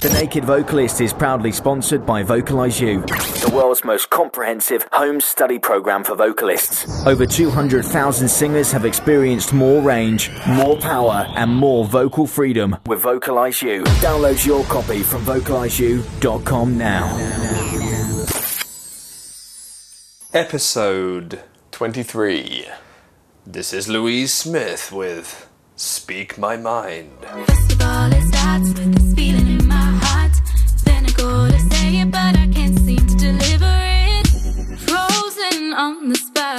The Naked Vocalist is proudly sponsored by Vocalize U, the world's most comprehensive home study program for vocalists. Over 200,000 singers have experienced more range, more power, and more vocal freedom with Vocalize U. Download your copy from vocalizeu.com now. Episode 23. This is Louise Smith with Speak My Mind. But I can't seem to deliver it. Frozen on the spot,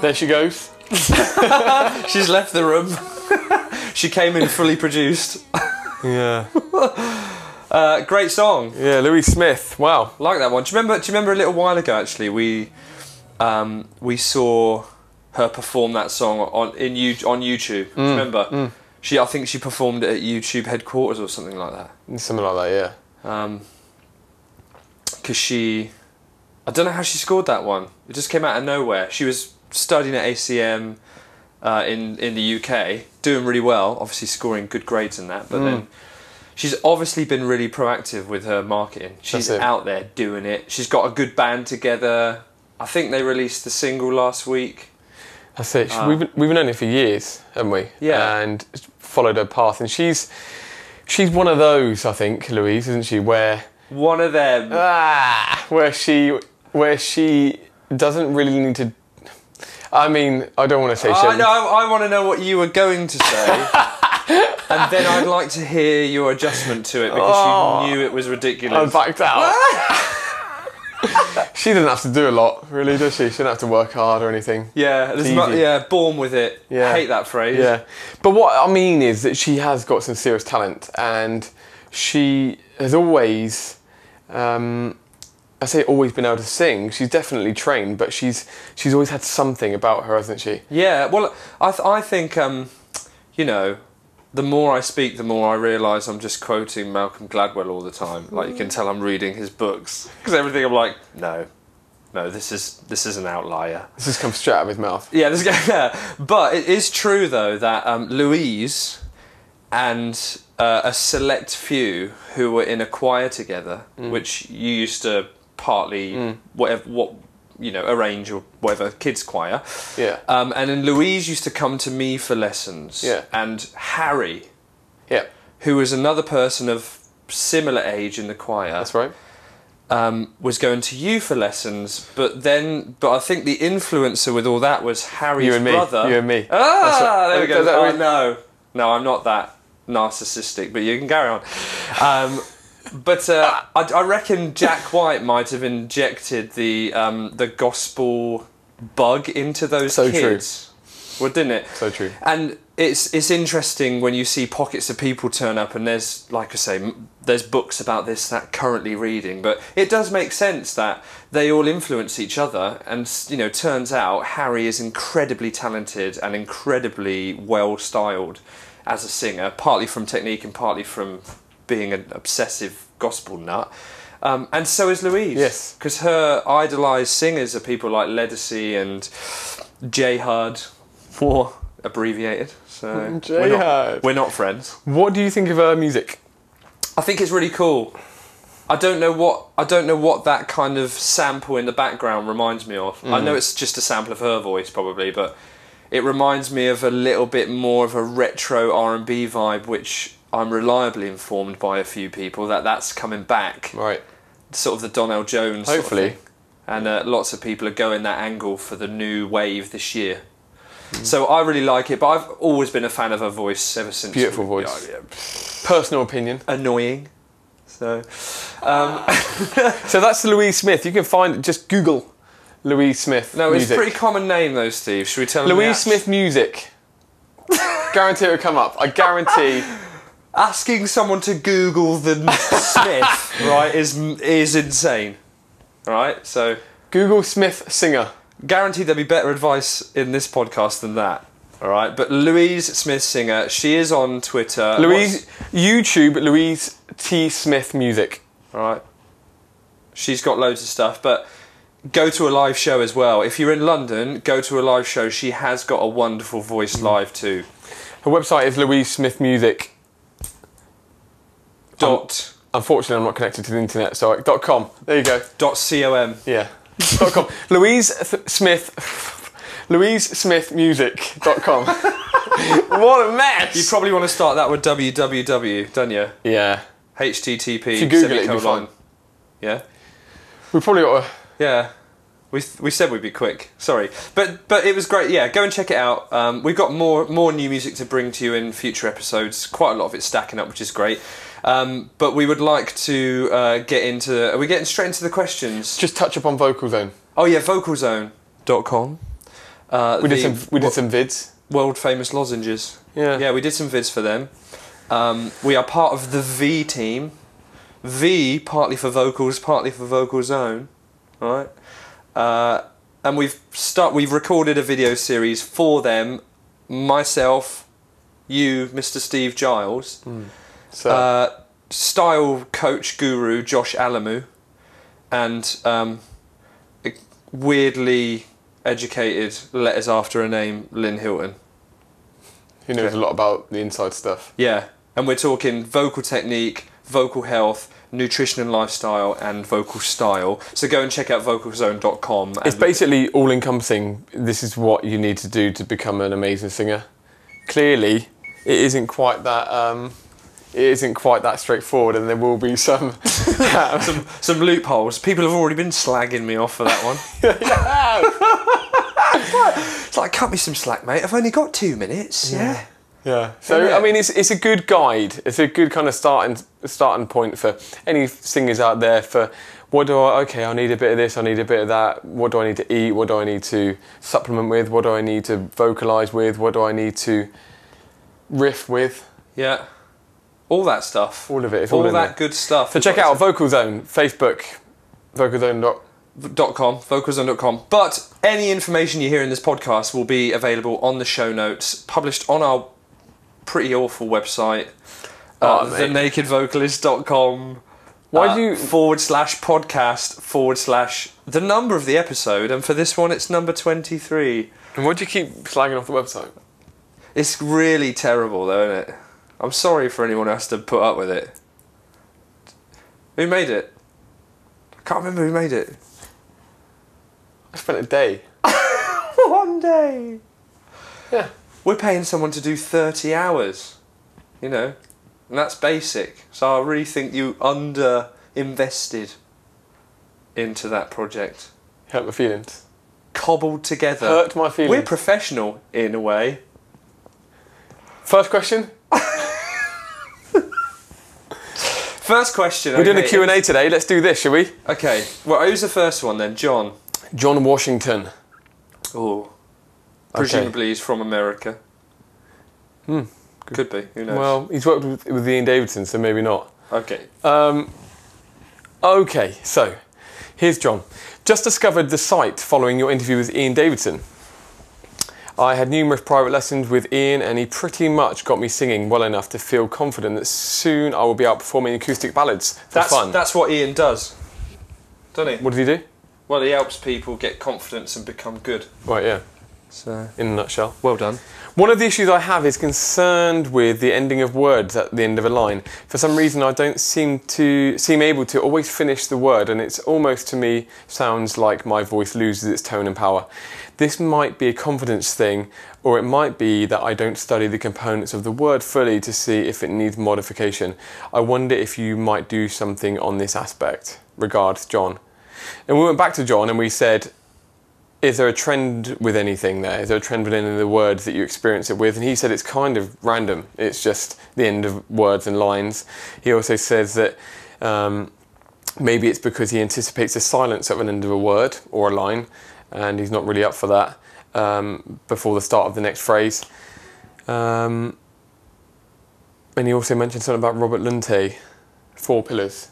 There she goes. She's left the room. she came in fully produced. Yeah. Uh, great song. Yeah, Louis Smith. Wow. Like that one. Do you remember? Do you remember a little while ago? Actually, we um, we saw her perform that song on in you on YouTube. Do you remember? She, I think she performed it at YouTube headquarters or something like that. Something like that, yeah. because she I don't know how she scored that one. It just came out of nowhere. She was studying at ACM uh, in in the UK, doing really well, obviously scoring good grades in that. But then she's obviously been really proactive with her marketing. She's out there doing it. She's got a good band together. I think they released the single last week. That's it. She- we've, we've known her for years, haven't we? Ah. Yeah. And followed her path. And she's she's one of those, I think, Louise, isn't she? Where One of them. ah, where she where she doesn't really need to. I mean, I don't want to say. I know. I want to know what you were going to say, and then I'd like to hear your adjustment to it because Oh. you knew it was ridiculous. I'm backed out. she doesn't have to do a lot, really, does she? She doesn't have to work hard or anything. Yeah, yeah, born with it. Yeah. hate that phrase. Yeah, but what I mean is that she has got some serious talent, and she has always, um, I say, always been able to sing. She's definitely trained, but she's she's always had something about her, hasn't she? Yeah, well, I th- I think um, you know, the more I speak, the more I realise I'm just quoting Malcolm Gladwell all the time. Like you can tell I'm reading his books because everything I'm like, no, no, this is this is an outlier. This has come straight out of his mouth. Yeah, this. Yeah. But it is true though that um, Louise and uh, a select few who were in a choir together, Mm. which you used to partly whatever what you know arrange or whatever kids choir. Yeah, Um, and then Louise used to come to me for lessons. Yeah. And Harry, yeah, who was another person of similar age in the choir, that's right. um, was going to you for lessons. But then, but I think the influencer with all that was Harry's You and me. brother. You and me. Ah, right. there we go. Oh, no, no, I'm not that narcissistic. But you can carry on. Um, but uh, I, I reckon Jack White might have injected the um, the gospel bug into those So true. kids. Well, didn't it? So true. And it's it's interesting when you see pockets of people turn up, and there's like I say, there's books about this that currently reading, but it does make sense that they all influence each other, and you know, turns out Harry is incredibly talented and incredibly well styled as a singer, partly from technique and partly from being an obsessive gospel nut. Um, and so is Louise. Yes. Because her idolised singers are people like Ledisi and J Hud, or abbreviated. So J we're not, we're not friends. What do you think of her music? I think it's really cool. I don't know what I don't know what that kind of sample in the background reminds me of. I know it's just a sample of her voice probably, but it reminds me of a little bit more of a retro R&B vibe which I'm reliably informed by a few people that that's coming back. Right. Sort of the Donell Jones sort of Hopefully. and uh, lots of people are going that angle for the new wave this year. Mm. So I really like it, but I've always been a fan of her voice ever since. Beautiful voice. Yeah, yeah. Personal opinion. Annoying. So, um, So that's Louise Smith. You can find just Google Louise Smith. no, it's a pretty common name though, Steve. Should we tell Louise Smith music. guarantee it will come up. I guarantee. Asking someone to Google the Smith, right, is is insane. Right, so Google Smith singer. guaranteed there'll be better advice in this podcast than that. All right, but Louise Smith Singer, she is on Twitter. Louise, YouTube, Louise T. Smith Music. All right, she's got loads of stuff, but go to a live show as well. If you're in London, go to a live show. She has got a wonderful voice live too. Her website is Louise Smith Music. Dot Unfortunately, I'm not connected to the internet, so dot .com. There you go. dot com. Yeah. dot .com. Louise Th- Smith. Louise Smith Music. dot .com. what a mess. You probably want to start that with www, don't you? yeah. HTTP If you Google it, be fine. Yeah. We probably ought to. Yeah, we we said we'd be quick. Sorry, but but it was great. Yeah, go and check it out. Um, we've got more more new music to bring to you in future episodes. Quite a lot of it stacking up, which is great. Um, but we would like to uh, get into. Are we getting straight into the questions? Just touch upon Vocal Zone. Oh yeah, vocalzone.com. Uh, We did some. We did some vids. world famous lozenges. Yeah. Yeah, we did some vids for them. Um, we are part of the V team. V partly for vocals, partly for Vocal Zone, right? Uh, and we've start we've recorded a video series for them. Myself, you, Mr. Steve Giles, So uh, style coach guru Josh Alamu, and um, weirdly educated letters after a name Lynn Hilton. he knows a lot about the inside stuff. Yeah, and we're talking vocal technique, vocal health, nutrition and lifestyle, and vocal style. So go and check out vocalzone.com. It's basically all encompassing. This is what you need to do to become an amazing singer. Clearly, it isn't quite that. Um, it isn't quite that straightforward, and there will be some. some, some loopholes. People have already been slagging me off for that one. it's like, cut me some slack, mate. I've only got two minutes. Yeah. Yeah. So Yeah. I mean, it's it's a good guide. It's a good kind of starting starting point for any singers out there. For what do I? Okay, I need a bit of this. I need a bit of that. What do I need to eat? What do I need to supplement with? What do I need to vocalize with? What do I need to riff with? Yeah. All that stuff. All of it, it's all all that there. good stuff. So check out Vocal Zone, Facebook, vocalzone. dot- dot com, vocalzone.com. But any information you hear in this podcast will be available on the show notes, published on our pretty awful website, uh, Oh, mate. thenakedvocalist.com. Why uh, do you? forward slash podcast forward slash the number of the episode, and for this one it's number 23. And why do you keep slagging off the website? It's really terrible though, isn't it? I'm sorry for anyone who has to put up with it. Who made it? I can't remember who made it. I spent a day. One day. Yeah. We're paying someone to do 30 hours, you know, and that's basic. So I really think you under invested into that project. Hurt my feelings. Cobbled together. Hurt my feelings. We're professional in a way. First question. First question. We're doing a. Q&A today. Let's do this, shall we? Okay, well, who's the first one then? John. John Washington. Oh. Presumably he's from America. Hmm. Could be, who knows? Well, he's worked with, with Ian Davidson, so maybe not. okay. Um, okay, so here's John. Just discovered the site following your interview with Ian Davidson. I had numerous private lessons with Ian, and he pretty much got me singing well enough to feel confident that soon I will be out performing acoustic ballads for That's, fun. that's what Ian does. Doesn't he? what did he do? Well, he helps people get confidence and become good. Right, yeah, So, in a nutshell. well done. One of the issues I have is concerned with the ending of words at the end of a line. For some reason, I don't seem to seem able to always finish the word, and it's almost to me sounds like my voice loses its tone and power. This might be a confidence thing, or it might be that I don't study the components of the word fully to see if it needs modification. I wonder if you might do something on this aspect. Regards, John. And we went back to John and we said, is there a trend with anything there? Is there a trend with any of the words that you experience it with? And he said it's kind of random. It's just the end of words and lines. He also says that um, maybe it's because he anticipates a silence at an end of a word or a line, and he's not really up for that um, before the start of the next phrase. Um, and he also mentioned something about Robert Lunte, Four Pillars.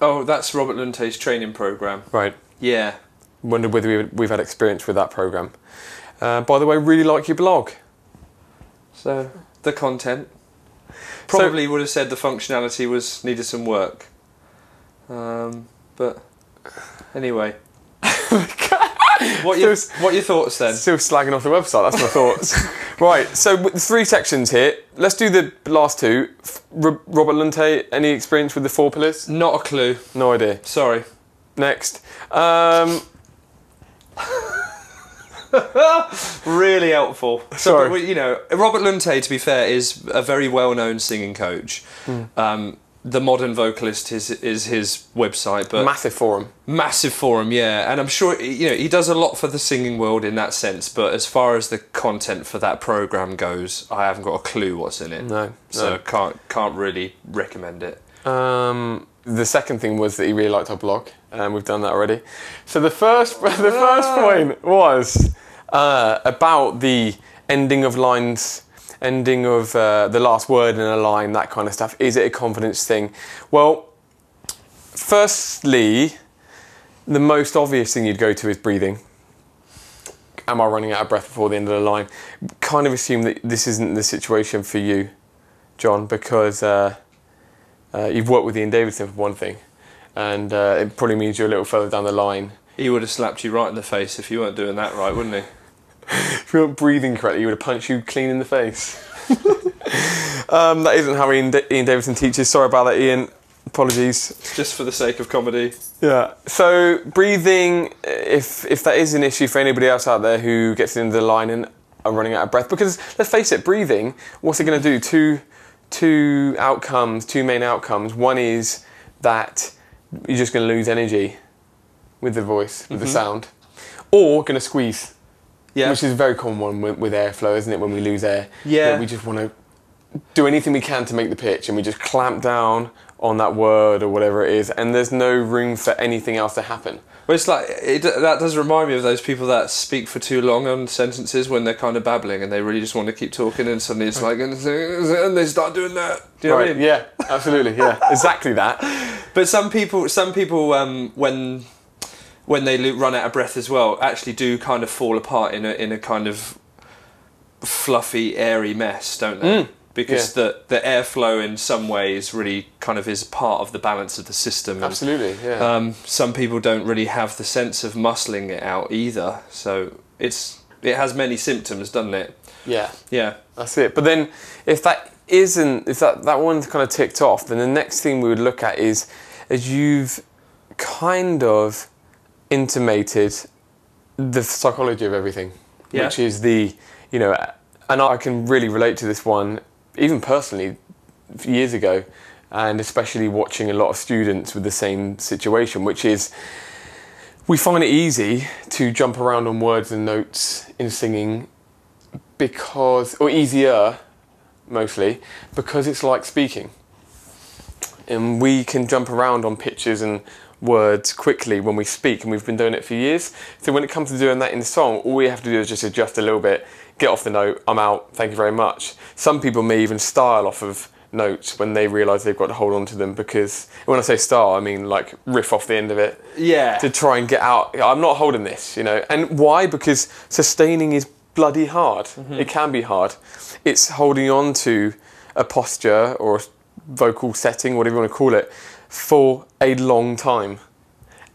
Oh, that's Robert Lunte's training program. Right. Yeah. Wondered whether we've, we've had experience with that program. Uh, by the way, really like your blog. So the content probably would have said the functionality was needed some work. Um, but anyway. what your what your thoughts then? Still slagging off the website. That's my thoughts. right. So with the three sections here. Let's do the last two. R- Robert Lunte. Any experience with the Four Pillars? Not a clue. No idea. Sorry. Next. Um, Really helpful. So, Sorry. but, you know, Robert Lunte, to be fair, is a very well-known singing coach. Hmm. Um, the modern vocalist is is his website, but massive forum. massive forum, yeah. And I'm sure you know he does a lot for the singing world in that sense. But as far as the content for that program goes, I haven't got a clue what's in it. No, so no. can't can't really recommend it. Um, the second thing was that he really liked our blog, and we've done that already. So the first, the first point was uh, about the ending of lines, ending of uh, the last word in a line, that kind of stuff. Is it a confidence thing? Well, firstly, the most obvious thing you'd go to is breathing. Am I running out of breath before the end of the line? Kind of assume that this isn't the situation for you, John, because. Uh, uh, you've worked with Ian Davidson for one thing, and uh, it probably means you're a little further down the line. He would have slapped you right in the face if you weren't doing that right, wouldn't he? If you weren't breathing correctly, he would have punched you clean in the face. um, that isn't how Ian, Da- Ian Davidson teaches. Sorry about that, Ian. Apologies. Just for the sake of comedy. Yeah. So breathing, if if that is an issue for anybody else out there who gets into the line and are running out of breath, because let's face it, breathing, what's it going to do? Two two outcomes, two main outcomes. One is that you're just going to lose energy with the voice, with the sound, or going to squeeze, Yeah. which is a very common one with, with airflow, isn't it? When we lose air, Yeah. that we just want to do anything we can to make the pitch, and we just clamp down on that word or whatever it is, and there's no room for anything else to happen. Well, it's like it, that does remind me of those people that speak for too long on sentences when they're kind of babbling and they really just want to keep talking, and suddenly it's like and they start doing that. Do you know what I mean? Yeah, absolutely. Yeah, exactly that. But some people, some people, um, when when they run out of breath as well, actually do kind of fall apart in a in a kind of fluffy, airy mess, don't they? Because the the airflow in some ways really kind of is part of the balance of the system. and, Absolutely. Yeah. Um, some people don't really have the sense of muscling it out either, so it's it has many symptoms, doesn't it? yeah. Yeah. That's it. But then, if that isn't, if that that one's kind of ticked off, then the next thing we would look at is, as you've kind of intimated the psychology of everything, Yeah. which is the, you know, and I can really relate to this one, even personally, years ago, and especially watching a lot of students with the same situation, which is. We find it easy to jump around on words and notes in singing because, or easier mostly, because it's like speaking. And we can jump around on pitches and words quickly when we speak, and we've been doing it for years. So when it comes to doing that in the song, all we have to do is just adjust a little bit, get off the note, I'm out, thank you very much. Some people may even style off of notes when they realise they've got to hold on to them because when I say style, I mean like riff off the end of it Yeah. to try and get out. I'm not holding this, you know. And why? Because sustaining is bloody hard. Mm-hmm. It can be hard. It's holding on to a posture or a vocal setting, whatever you want to call it, for a long time.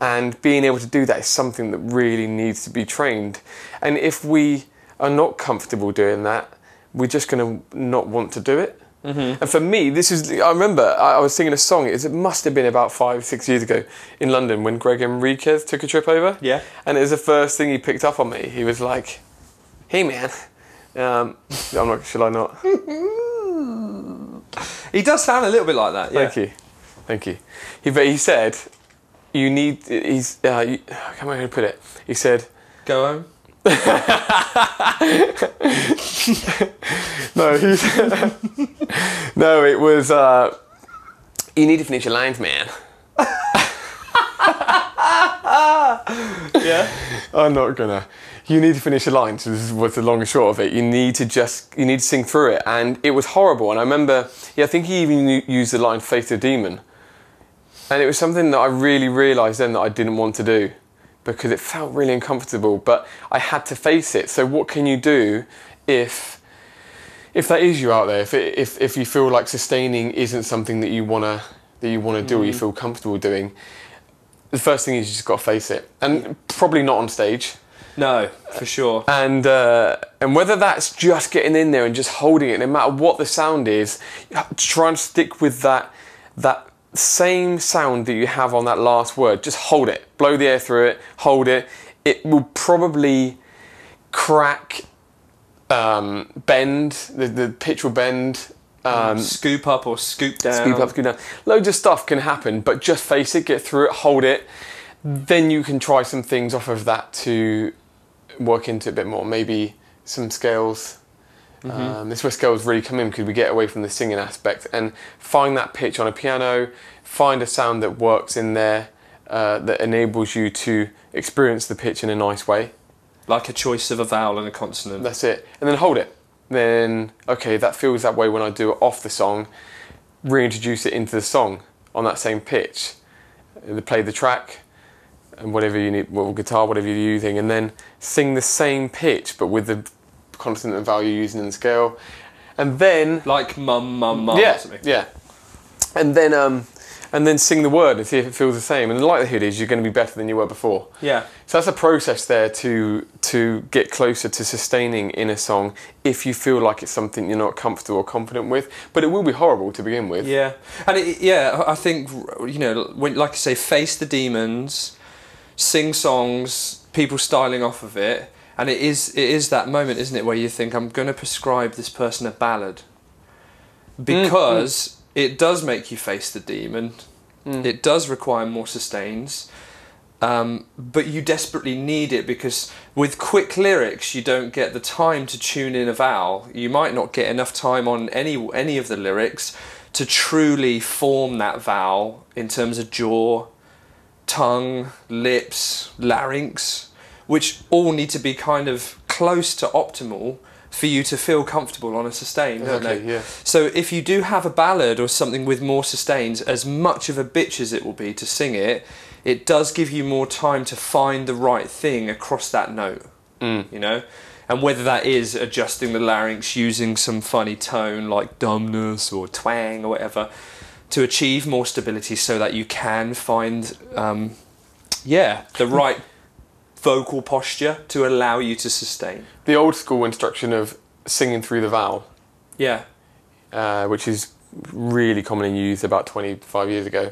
And being able to do that is something that really needs to be trained. And if we are not comfortable doing that, we're just going to not want to do it. And for me, this is, I remember I was singing a song, it it must have been about five, six years ago in London when Greg Enriquez took a trip over. Yeah. And it was the first thing he picked up on me. He was like, hey man, um, I'm not, shall I not? He does sound a little bit like that. Yeah. Thank you. Thank you. He, but he said, you need, he's, uh, you, how am I going to put it? He said, Go home. no, he said, no, it was, uh, you need to finish your lines, man. Yeah. I'm not gonna. you need to finish your lines, So this is what's the long and short of it. You need to just you need to sing through it, and it was horrible. And I remember, yeah, I think he even used the line "Faith the Demon," and it was something that I really realised then that I didn't want to do because it felt really uncomfortable. But I had to face it. So what can you do if if that is you out there? If it, if if you feel like sustaining isn't something that you wanna that you wanna do or you feel comfortable doing, the first thing is you just got to face it, and probably not on stage No, for sure. and uh, and whether that's just getting in there and just holding it, no matter what the sound is, you have to try and stick with that that same sound that you have on that last word. Just hold it, blow the air through it, hold it. It will probably crack, um, bend. The, the pitch will bend. Um, scoop up or scoop down. scoop up, scoop down. Loads of stuff can happen, but just face it, get through it, hold it. Then you can try some things off of that to work into a bit more. Maybe some scales. Um, this is where scales really come in because we get away from the singing aspect and find that pitch on a piano. Find a sound that works in there uh, that enables you to experience the pitch in a nice way. Like a choice of a vowel and a consonant. That's it. And then hold it. Then, okay, that feels that way when I do it off the song. Reintroduce it into the song on that same pitch. Uh, Play the track and whatever you need, well, guitar, whatever you're using, and then sing the same pitch but with the consonant and vowel you're using in the scale. And then, like mum, mum, mum. yeah, yeah. And then, um, and then sing the word and see if it feels the same. And the likelihood is you're going to be better than you were before. Yeah. So that's a process there to to get closer to sustaining in a song if you feel like it's something you're not comfortable or confident with. But it will be horrible to begin with. Yeah, and it, yeah, I think you know, when like I say, face the demons, sing songs, people styling off of it, and it is it is that moment, isn't it, where you think I'm going to prescribe this person a ballad mm, because mm. it does make you face the demon. Mm. It does require more sustains. Um, but you desperately need it because with quick lyrics you don't get the time to tune in a vowel. You might not get enough time on any any of the lyrics to truly form that vowel in terms of jaw, tongue, lips, larynx, which all need to be kind of close to optimal for you to feel comfortable on a sustain, don't they? yeah. So if you do have a ballad or something with more sustains, as much of a bitch as it will be to sing it, it does give you more time to find the right thing across that note. Mm. You know? And whether that is adjusting the larynx using some funny tone like dumbness or twang or whatever to achieve more stability so that you can find, um, yeah, the right vocal posture to allow you to sustain. The old school instruction of singing through the vowel, Yeah. uh, which is really commonly used about 25 years ago,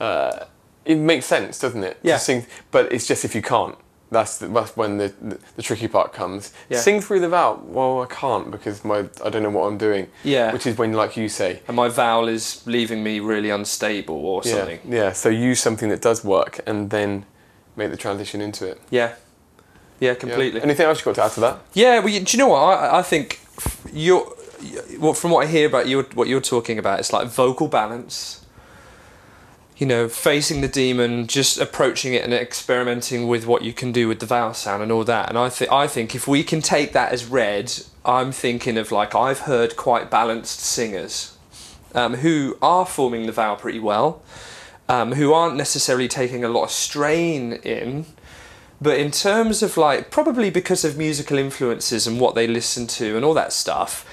uh, it makes sense, doesn't it? to Yeah. sing, but it's just if you can't. That's, the, that's when the, the, the tricky part comes. Yeah. Sing through the vowel. Well, I can't because my I don't know what I'm doing. Yeah. Which is when, like you say, And my vowel is leaving me really unstable or yeah, something. yeah. So use something that does work and then make the transition into it. Yeah. Yeah, Yeah. completely. Anything else you got to add to that? Yeah, well, you- do you know what? I, I think you're, well, from what I hear about you, what you're talking about, it's like vocal balance. You know, facing the demon, just approaching it and experimenting with what you can do with the vowel sound and all that. And I think, I think if we can take that as read, I'm thinking of like I've heard quite balanced singers um, who are forming the vowel pretty well, um, who aren't necessarily taking a lot of strain in, but in terms of like, probably because of musical influences and what they listen to and all that stuff,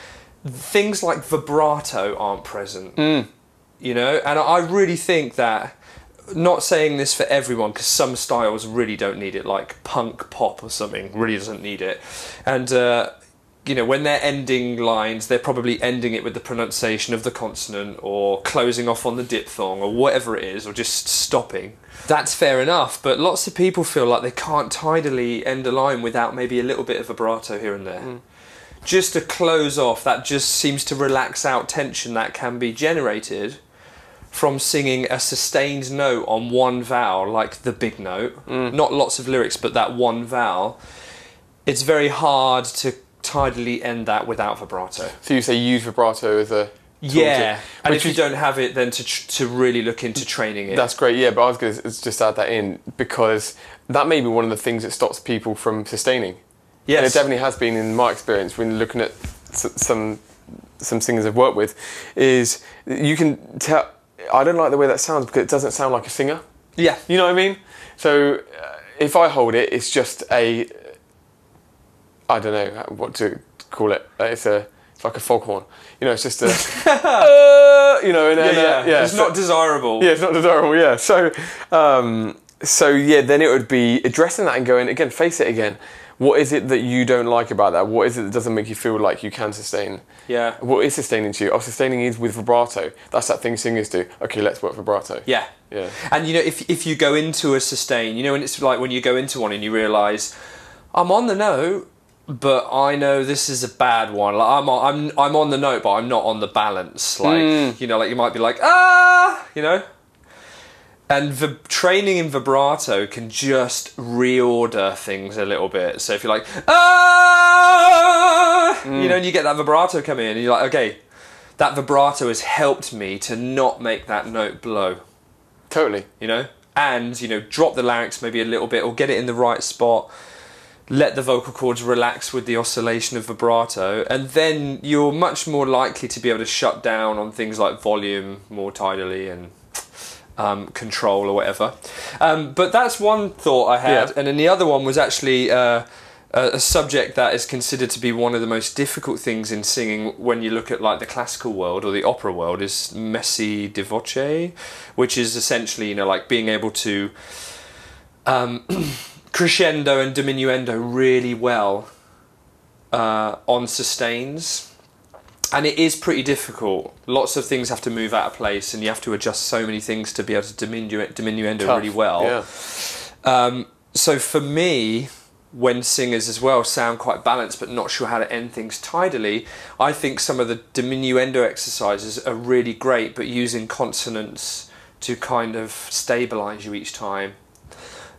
things like vibrato aren't present. You know, and I really think that. Not saying this for everyone because some styles really don't need it, like punk pop or something really doesn't need it, and uh, you know when they're ending lines, they're probably ending it with the pronunciation of the consonant or closing off on the diphthong or whatever it is, or just stopping. That's fair enough, but lots of people feel like they can't tidily end a line without maybe a little bit of vibrato here and there. Mm. Just to close off, that just seems to relax out tension that can be generated from singing a sustained note on one vowel, like the big note. Mm. Not lots of lyrics, but that one vowel. It's very hard to tidily end that without vibrato. So you say use vibrato as a tool to- Yeah, and if you is- don't have it, then to tr- to really look into training it. That's great, yeah, but I was going to just add that in because that may be one of the things that stops people from sustaining Yes. And it definitely has been in my experience when looking at s- some some singers I've worked with, is you can tell. I don't like the way that sounds because it doesn't sound like a singer. Yeah. You know what I mean? So uh, if I hold it, it's just a. I don't know what to call it. Uh, It's a. It's like a foghorn. You know, it's just a. uh, you know, and then, uh, yeah. It's so- not desirable. yeah, it's not desirable. Yeah. So, um, so yeah, then it would be addressing that and going again, face it again. What is it that you don't like about that? What is it that doesn't make you feel like you can sustain? Yeah. What is sustaining to you? Oh, sustaining is with vibrato. That's that thing singers do. Okay, let's work vibrato. Yeah. Yeah. And you know, if if you go into a sustain, you know, and it's like when you go into one and you realise, I'm on the note, but I know this is a bad one. Like I'm on, I'm I'm on the note, but I'm not on the balance. Like Hmm. you know, like you might be like ah, you know. And the training in vibrato can just reorder things a little bit. So if you're like ah, Hmm. you know, and you get that vibrato come in, and you're like, okay, that vibrato has helped me to not make that note blow Totally. you know, and you know, drop the larynx maybe a little bit or get it in the right spot. Let the vocal cords relax with the oscillation of vibrato, and then you're much more likely to be able to shut down on things like volume more tidily and um, control or whatever. Um, but that's one thought I had, Yeah. and then the other one was actually uh, a, a subject that is considered to be one of the most difficult things in singing when you look at like the classical world or the opera world is messa di voce, which is essentially you know like being able to um, crescendo and diminuendo really well uh, on sustains and it is pretty difficult. Lots of things have to move out of place, and you have to adjust so many things to be able to diminu- diminuendo Tough. really well. Yeah. Um, so for me, when singers as well sound quite balanced but not sure how to end things tidily, I think some of the diminuendo exercises are really great, but using consonants to kind of stabilize you each time.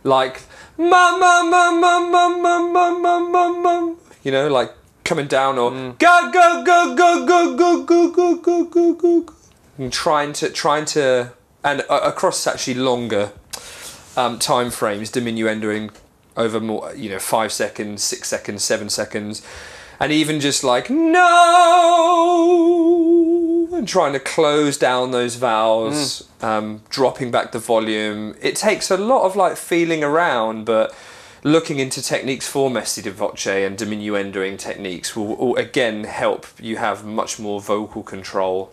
Like mum mum mum mum mum mum mum mum mum mum you know, like coming down or go go go go go go go go go go go go and trying to trying to and uh, across actually longer um, time frames, diminuendoing over more, you know, five seconds, six seconds, seven seconds, and even just like no, and trying to close down those vowels, um, dropping back the volume. It takes a lot of like feeling around, but looking into techniques for messa di voce and diminuendoing techniques will, will again help you have much more vocal control.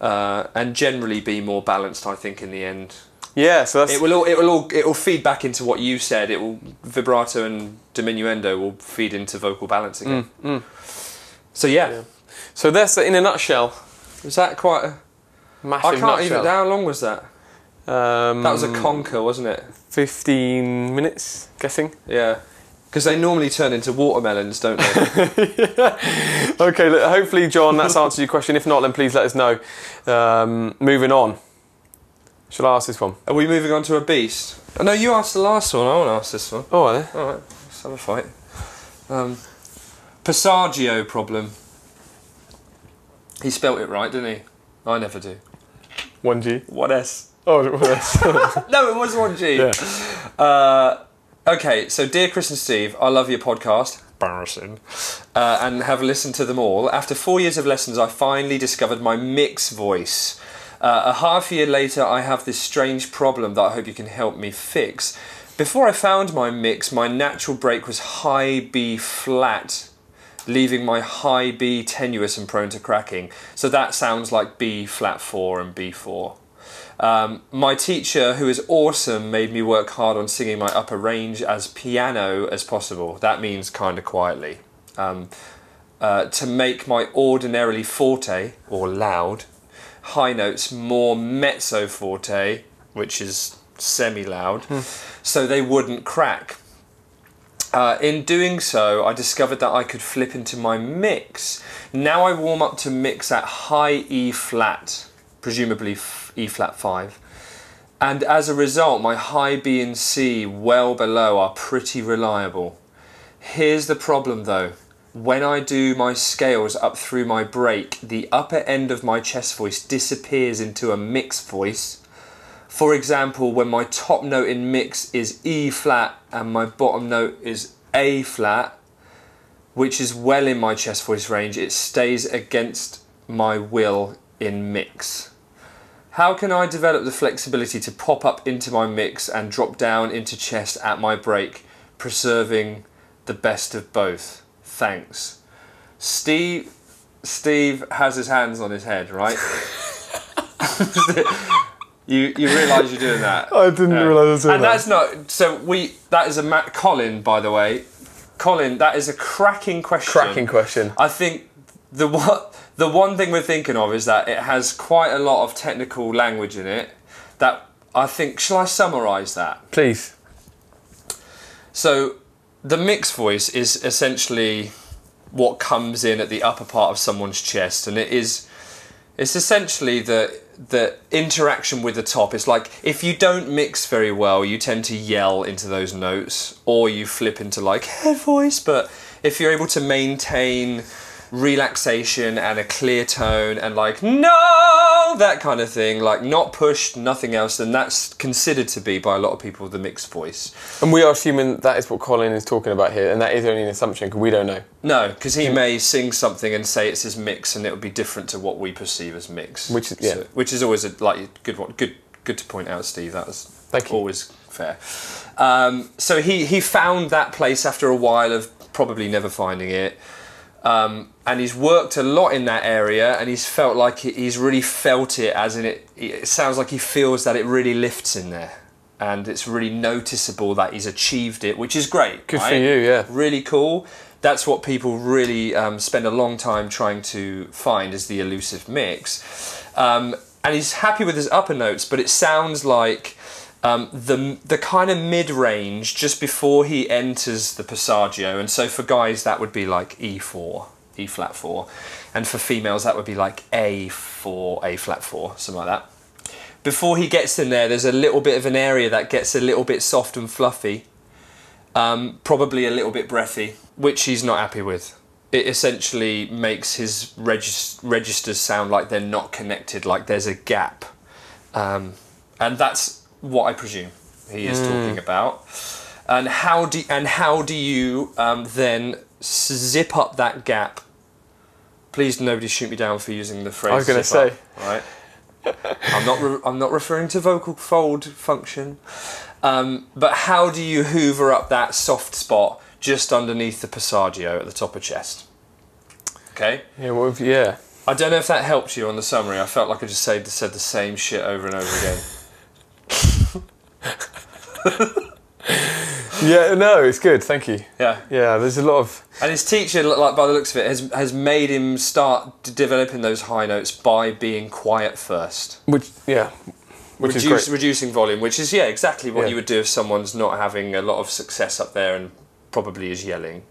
Uh, and generally be more balanced, I think, in the end. Yeah. So that's It will all, it will all, it will feed back into what you said. It will vibrato and diminuendo will feed into vocal balance again. So yeah. so that's in a nutshell. Was that quite? A, Massive I can't even. How long was that? Um, That was a conker, wasn't it? Fifteen minutes, guessing. Yeah. Because they normally turn into watermelons, don't they? Okay, look, hopefully, John, that's answered your question. If not, then please let us know. Um, moving on. Shall I ask this one? Are we moving on to a beast? Oh, no, you asked the last one. I want to ask this one. Oh, are they? All right, let's have a fight. Um, Passaggio problem. He spelt it right, didn't he? I never do. One G. What S? Oh, yes. No, it was one G. yeah. Uh, okay, so dear Chris and Steve, I love your podcast. Embarrassing. Uh, and have listened to them all. After four years of lessons, I finally discovered my mix voice. Uh, a half year later, I have this strange problem that I hope you can help me fix. Before I found my mix, my natural break was high B flat, leaving my high B tenuous and prone to cracking. So that sounds like B flat 4 and B4. Um, my teacher, who is awesome, made me work hard on singing my upper range as piano as possible. That means kind of quietly. Um, uh, to make my ordinarily forte, or loud, high notes more mezzo forte, which is semi loud, so they wouldn't crack. Uh, in doing so, I discovered that I could flip into my mix. Now I warm up to mix at high E flat, presumably E flat 5. And as a result, my high B and C well below are pretty reliable. Here's the problem though. When I do my scales up through my break, the upper end of my chest voice disappears into a mixed voice. For example, when my top note in mix is E flat and my bottom note is A flat, which is well in my chest voice range, it stays against my will in mix. How can I develop the flexibility to pop up into my mix and drop down into chest at my break, preserving the best of both? Thanks. Steve Steve has his hands on his head, right? you you realise you're doing that. I didn't realise I was doing And that. that's not so we that is a Ma- Colin by the way. Colin, that is a cracking question. Cracking question. I think the what the one thing we're thinking of is that it has quite a lot of technical language in it. That I think. Shall I summarise that? Please. So, the mixed voice is essentially what comes in at the upper part of someone's chest, and it is. It's essentially the the interaction with the top. is like if you don't mix very well, you tend to yell into those notes, or you flip into like head voice. But if you're able to maintain relaxation and a clear tone and like no that kind of thing like not pushed nothing else then that's considered to be by a lot of people the mixed voice And we are assuming that is what Colin is talking about here, and that is only an assumption because we don't know. No, because he may sing something and say it's his mix, and it would be different to what we perceive as mix. Which is- yeah. So- which is always a like good one. Good, good to point out, Steve. That was Thank you. always fair. Um, so he he found that place after a while of probably never finding it. Um, and he's worked a lot in that area, and he's felt like he's really felt it. As in, it, it sounds like he feels that it really lifts in there, and it's really noticeable that he's achieved it, which is great. Good for you, yeah. really cool. That's what people really um, spend a long time trying to find is the elusive mix. Um, and he's happy with his upper notes, but it sounds like um, the the kind of mid range just before he enters the passaggio. And so for guys that would be like E4, E flat four, and for females that would be like A4, A flat four, something like that. Before he gets in there, there's a little bit of an area that gets a little bit soft and fluffy um, probably a little bit breathy, which he's not happy with. It essentially makes his regis- registers sound like they're not connected, like there's a gap. Um, and that's what I presume he is talking about. And how do and how do you um, then zip up that gap? Please, nobody shoot me down for using the phrase. I was going to say, up, right? I'm not. Re- I'm not referring to vocal fold function. Um, but how do you hoover up that soft spot just underneath the passaggio at the top of chest? Okay. Yeah, well, yeah. I don't know if that helped you on the summary. I felt like I just said, said the same shit over and over again. Yeah, no, it's good. Thank you. Yeah. Yeah, there's a lot of. And his teacher, like by the looks of it, has has made him start developing those high notes by being quiet first. Which, yeah. Which is Reduce, reducing volume, which is yeah, exactly what Yeah. you would do if someone's not having a lot of success up there and probably is yelling.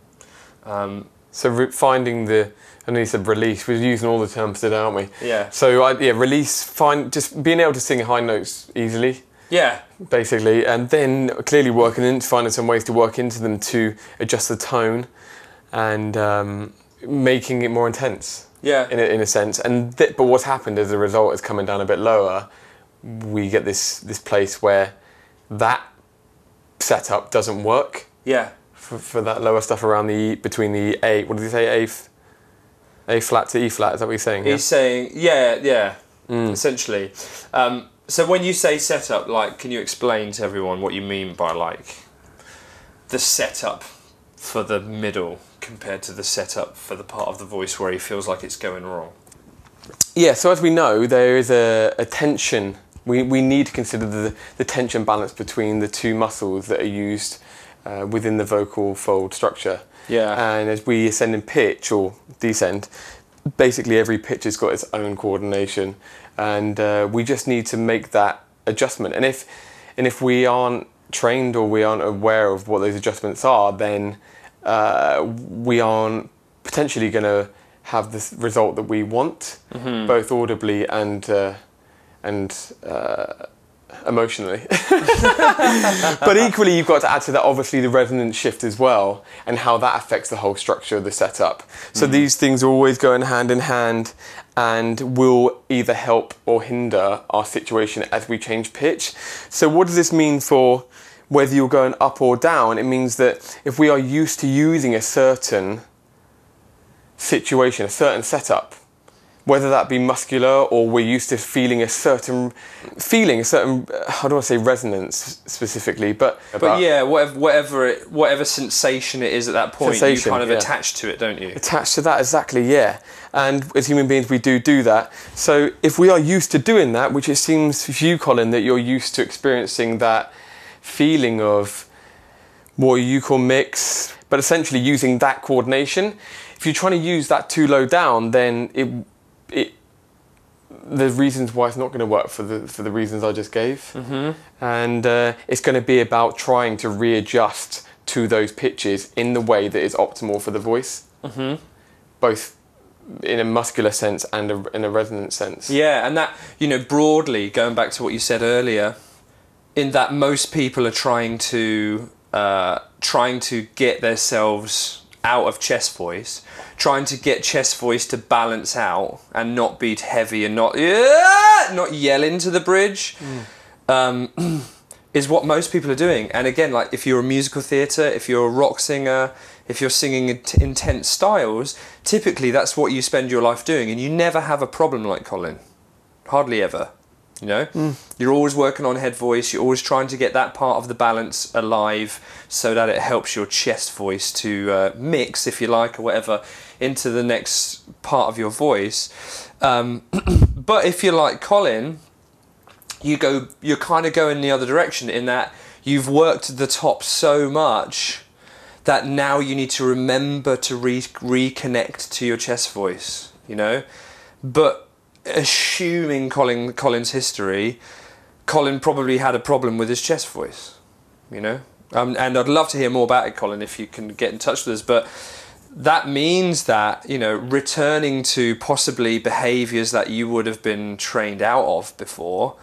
Um, so re- finding the, and he said release. We're using all the terms today, aren't we? Yeah. So I, yeah, release. Find just being able to sing high notes easily, Yeah, basically, and then clearly working into finding some ways to work into them to adjust the tone, and um, making it more intense. yeah, in a, in a sense. And th- but what's happened as a result is coming down a bit lower. We get this this place where that setup doesn't work yeah. for, for that lower stuff around the E- between the A. What did he say? A f- A flat to E flat. Is that what he's saying? Yeah? He's saying, yeah, yeah, essentially. Um, so when you say setup, like, can you explain to everyone what you mean by like the setup for the middle compared to the setup for the part of the voice where he feels like it's going wrong? Yeah, so as we know, there is a, a tension. We, we need to consider the, the tension balance between the two muscles that are used uh, within the vocal fold structure. Yeah. And as we ascend in pitch or descend, basically every pitch has got its own coordination, and uh, we just need to make that adjustment. And if and if we aren't trained or we aren't aware of what those adjustments are, then uh, we aren't potentially going to have the result that we want, both audibly and uh, and uh, emotionally. but equally, you've got to add to that obviously the resonance shift as well, and how that affects the whole structure of the setup. So mm. these things are always going hand in hand, and will either help or hinder our situation as we change pitch. So what does this mean for? Whether you're going up or down, it means that if we are used to using a certain situation, a certain setup, whether that be muscular or we're used to feeling a certain feeling, a certain how do I say resonance specifically, but But yeah, whatever, whatever, it, whatever sensation it is at that point, you kind of yeah. attach to it, don't you? attached to that exactly yeah and as human beings we do do that so if we are used to doing that which it seems for you colin that you're used to experiencing that feeling of what you call mix but essentially using that coordination if you're trying to use that too low down then it it there's reasons why it's not going to work for the for the reasons I just gave, mm-hmm. and uh, it's going to be about trying to readjust to those pitches in the way that is optimal for the voice, mm-hmm. both in a muscular sense and a, in a resonant sense. Yeah, and that you know broadly going back to what you said earlier, in that most people are trying to uh, trying to get themselves out of chest voice, trying to get chest voice to balance out and not be heavy and not yeah, not yell into the bridge. Um, is what most people are doing. And again, like if you're a musical theatre, if you're a rock singer, if you're singing int- intense styles, typically that's what you spend your life doing, and you never have a problem like Colin. Hardly ever. You know, you're always working on head voice. You're always trying to get that part of the balance alive, so that it helps your chest voice to uh, mix, if you like, or whatever, into the next part of your voice. Um, but if you're like Colin, you go you're kind of going the other direction in that you've worked the top so much that now you need to remember to re- reconnect to your chest voice you know but assuming Colin Colin's history Colin probably had a problem with his chest voice you know? Um, and I'd love to hear more about it Colin if you can get in touch with us but that means that you know returning to possibly behaviors that you would have been trained out of before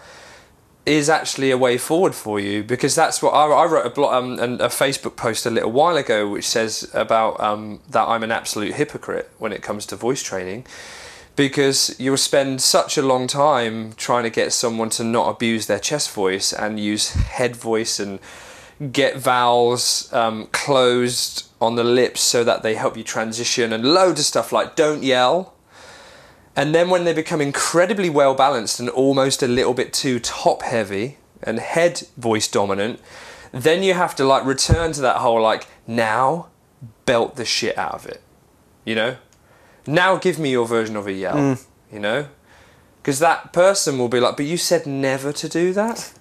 is actually a way forward for you because that's what I, I wrote a, blog, um, and a Facebook post a little while ago which says about um, that I'm an absolute hypocrite when it comes to voice training because you'll spend such a long time trying to get someone to not abuse their chest voice and use head voice and get vowels um, closed on the lips so that they help you transition and loads of stuff like don't yell and then when they become incredibly well balanced and almost a little bit too top heavy and head voice dominant, then you have to like return to that whole like now belt the shit out of it. You know? Now give me your version of a yell. You know? Because that person will be like, but you said never to do that?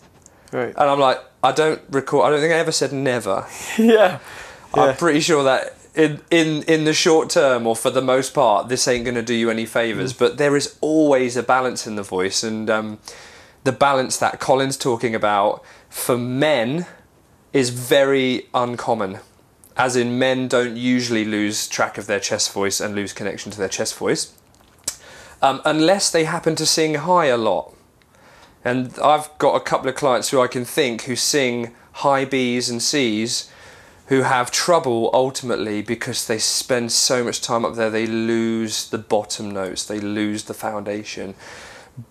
Right. And I'm like, I don't recall, I don't think I ever said never. yeah. I'm Yeah. pretty sure that in in in the short term or for the most part, this ain't going to do you any favors. But there is always a balance in the voice, and um, the balance that Colin's talking about for men is very uncommon. As in, men don't usually lose track of their chest voice and lose connection to their chest voice, um, unless they happen to sing high a lot. And I've got a couple of clients who I can think who sing high B's and C's who have trouble ultimately because they spend so much time up there they lose the bottom notes, they lose the foundation.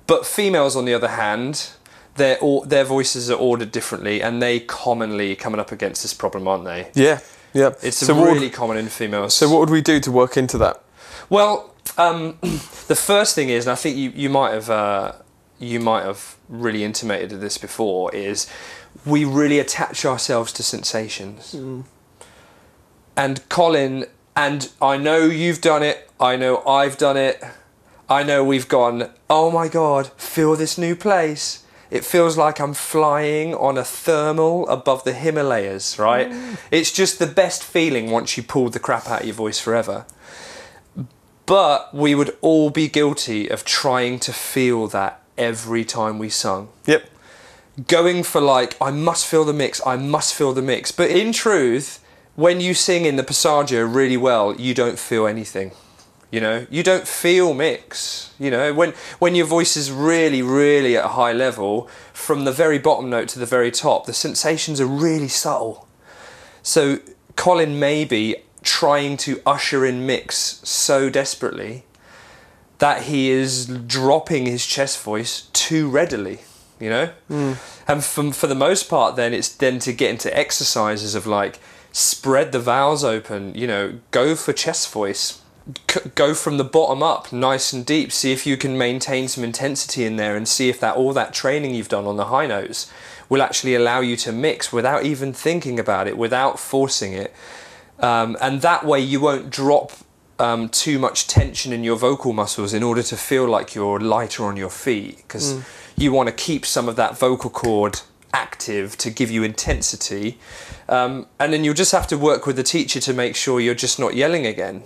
But females, on the other hand, their their voices are ordered differently, and they commonly coming up against this problem, aren't they? Yeah. Yeah. It's so what would- really common in females. so what would we do to work into that? Well, um, the first thing is, and I think you, you might have uh, you might have really intimated of this before, is we really attach ourselves to sensations. And Colin, and I know you've done it. I know I've done it. I know we've gone. Oh my God! Feel this new place. It feels like I'm flying on a thermal above the Himalayas, right? Mm. It's just the best feeling once you pulled the crap out of your voice forever. But we would all be guilty of trying to feel that every time we sung. Yep. Going for like, I must feel the mix, I must feel the mix. But in truth, when you sing in the passaggio really well, you don't feel anything. You know, you don't feel mix. You know, when when your voice is really, really at a high level, from the very bottom note to the very top, the sensations are really subtle. So Colin may be trying to usher in mix so desperately that he is dropping his chest voice too readily, you know? Hmm. And for, for the most part, then it's then to get into exercises of like spread the vowels open, you know, go for chest voice. C- go from the bottom up, nice and deep. See if you can maintain some intensity in there, and see if that all that training you've done on the high notes will actually allow you to mix without even thinking about it, without forcing it. Um, and that way, you won't drop um, too much tension in your vocal muscles in order to feel like you're lighter on your feet because you want to keep some of that vocal cord active to give you intensity. Um, and then you'll just have to work with the teacher to make sure you're just not yelling again.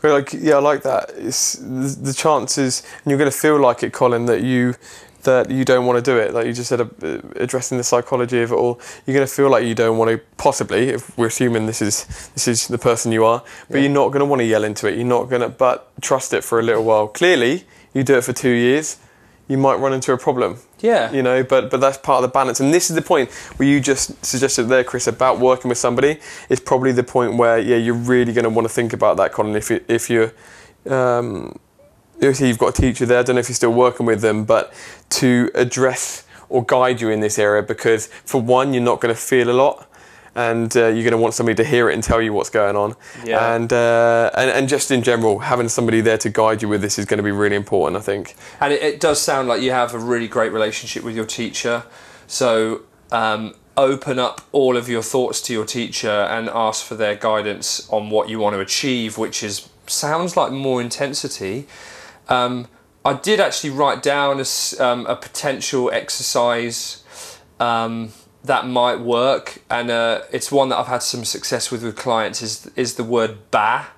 But like, yeah, I like that. It's the, the chances, and you're going to feel like it, Colin, that you that you don't want to do it. Like you just said, uh, addressing the psychology of it all, you're going to feel like you don't want to. Possibly, if we're assuming this is this is the person you are, but you're not going to want to yell into it. You're not going to, but trust it for a little while. Clearly, you do it for two years, you might run into a problem. Yeah. You know, but but that's part of the balance, and this is the point where you just suggested there, Chris, about working with somebody. It's probably the point where yeah, you're really going to want to think about that, Colin. If you if you're um, obviously you've got a teacher there. I don't know if you're still working with them, but to address or guide you in this area because for one, you're not going to feel a lot. And uh, you're going to want somebody to hear it and tell you what's going on, Yeah. and, uh, and and just in general, having somebody there to guide you with this is going to be really important. I think. And it, it does sound like you have a really great relationship with your teacher. So um, open up all of your thoughts to your teacher and ask for their guidance on what you want to achieve, which is sounds like more intensity. Um, I did actually write down a, um, a potential exercise um, that might work, and uh, it's one that I've had some success with with clients. Is is the word ba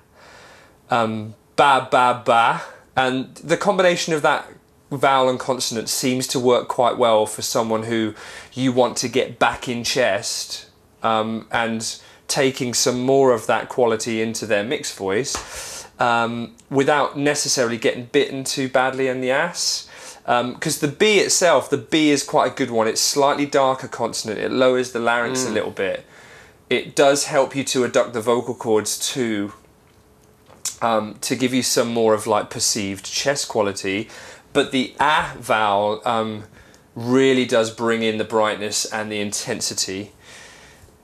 um, ba ba ba, and the combination of that vowel and consonant seems to work quite well for someone who you want to get back in chest um, and taking some more of that quality into their mixed voice um, without necessarily getting bitten too badly in the ass. Because the B itself, the B is quite a good one. It's slightly darker consonant. It lowers the larynx a little bit. It does help you to adduct the vocal cords too um, to give you some more of like perceived chest quality. But the ah vowel um, really does bring in the brightness and the intensity.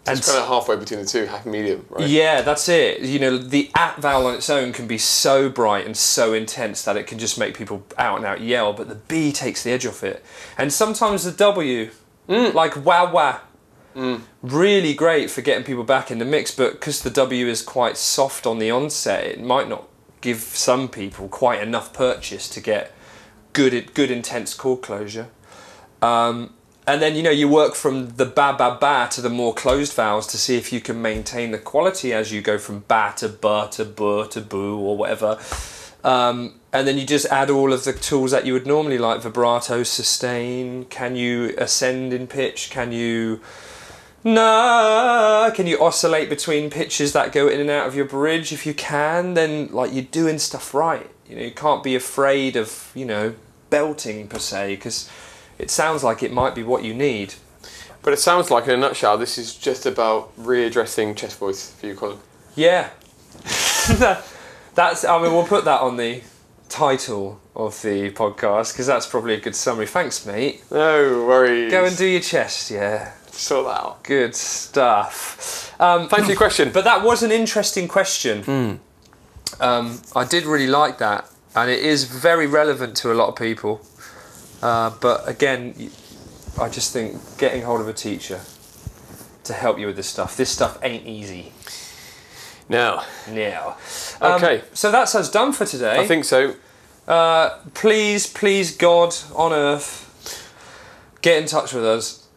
And It's kind of halfway between the two, half medium, right? yeah, that's it. You know, the at vowel on its own can be so bright and so intense that it can just make people out and out yell, but the B takes the edge off it. And sometimes the W, like wah wah, really great for getting people back in the mix, but because the W is quite soft on the onset, it might not give some people quite enough purchase to get good, good intense chord closure. Um, and then you know you work from the ba ba ba to the more closed vowels to see if you can maintain the quality as you go from ba to ba to bu to boo or whatever. Um, and then you just add all of the tools that you would normally like vibrato, sustain. Can you ascend in pitch? Can you no? Can you oscillate between pitches that go in and out of your bridge? If you can, then like you're doing stuff right. You know you can't be afraid of you know belting per se because it sounds like it might be what you need. But it sounds like, in a nutshell, this is just about readdressing chest voice for you, Colin. Yeah. that's. I mean, we'll put that on the title of the podcast because that's probably a good summary. Thanks, mate. No worries. Go and do your chest. Yeah. sort that out. Good stuff. Um, Thanks for your question. But that was an interesting question. Um, I did really like that, and it is very relevant to a lot of people. Uh, but again, I just think getting hold of a teacher to help you with this stuff. This stuff ain't easy. now, Now, um, Okay. So that's us done for today. I think so. Uh, please, please, God on earth, get in touch with us.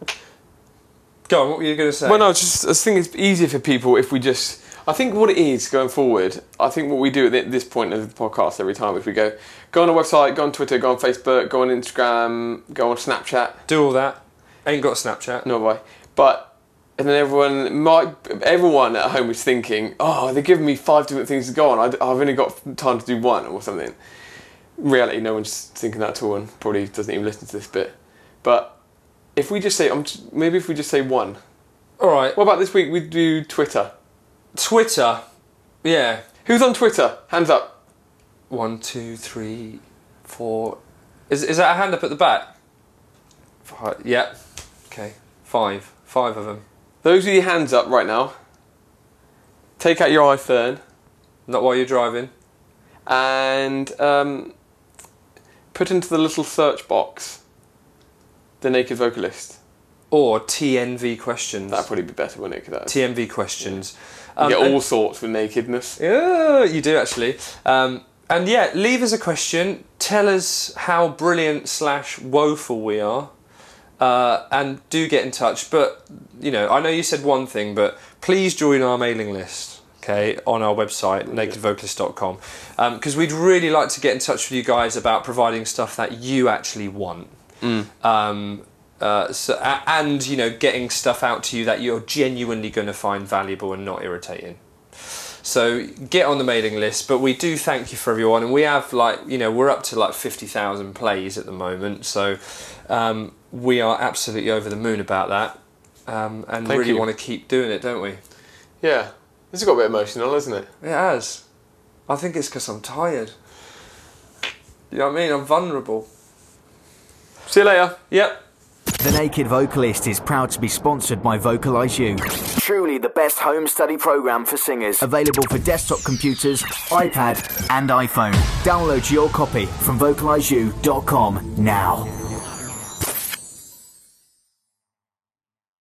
Go on. What were you going to say? Well, no, just I think it's easier for people if we just. I think what it is going forward. I think what we do at this point of the podcast every time is we go, go on a website, go on Twitter, go on Facebook, go on Instagram, go on Snapchat. do all that. Ain't got Snapchat. No way. But and then everyone, might, everyone at home is thinking, oh, they're giving me five different things to go on. I, have only got time to do one or something. Reality, no one's thinking that at all, and probably doesn't even listen to this bit. But if we just say, um, maybe if we just say one. All right. What about this week? We do Twitter. Twitter. Yeah. Who's on Twitter? Hands up. One, two, three, four. Is is that a hand up at the back? Five. Yeah. Okay. Five. Five of them. Those are your hands up right now. Take out your iPhone. Not while you're driving. and um, put into the little search box the naked vocalist. Or TNV questions. That'd probably be better, wouldn't it? that's- TNV questions. you Um, get and- all sorts with nakedness. Yeah, you do actually. Um, and yeah, leave us a question. Tell us how brilliant slash woeful we are. Uh, and do get in touch. But, you know, I know you said one thing, but please join our mailing list, okay, on our website, nakedvocalist.com. Because we'd really like to get in touch with you guys about providing stuff that you actually want. Um, uh, so, and, you know, getting stuff out to you that you're genuinely going to find valuable and not irritating. So get on the mailing list, but we do thank you for everyone, and we have like you know we're up to like fifty thousand plays at the moment, so um, we are absolutely over the moon about that, um, and Thank really you. want to keep doing it, don't we? Yeah, this has got a bit emotional, isn't it? It has. I think it's because I'm tired. You know what I mean? I'm vulnerable. See you later. Yep. The Naked Vocalist is proud to be sponsored by Vocalize U. Truly the best home study program for singers. Available for desktop computers, iPad, and iPhone. Download your copy from vocalizeu.com now.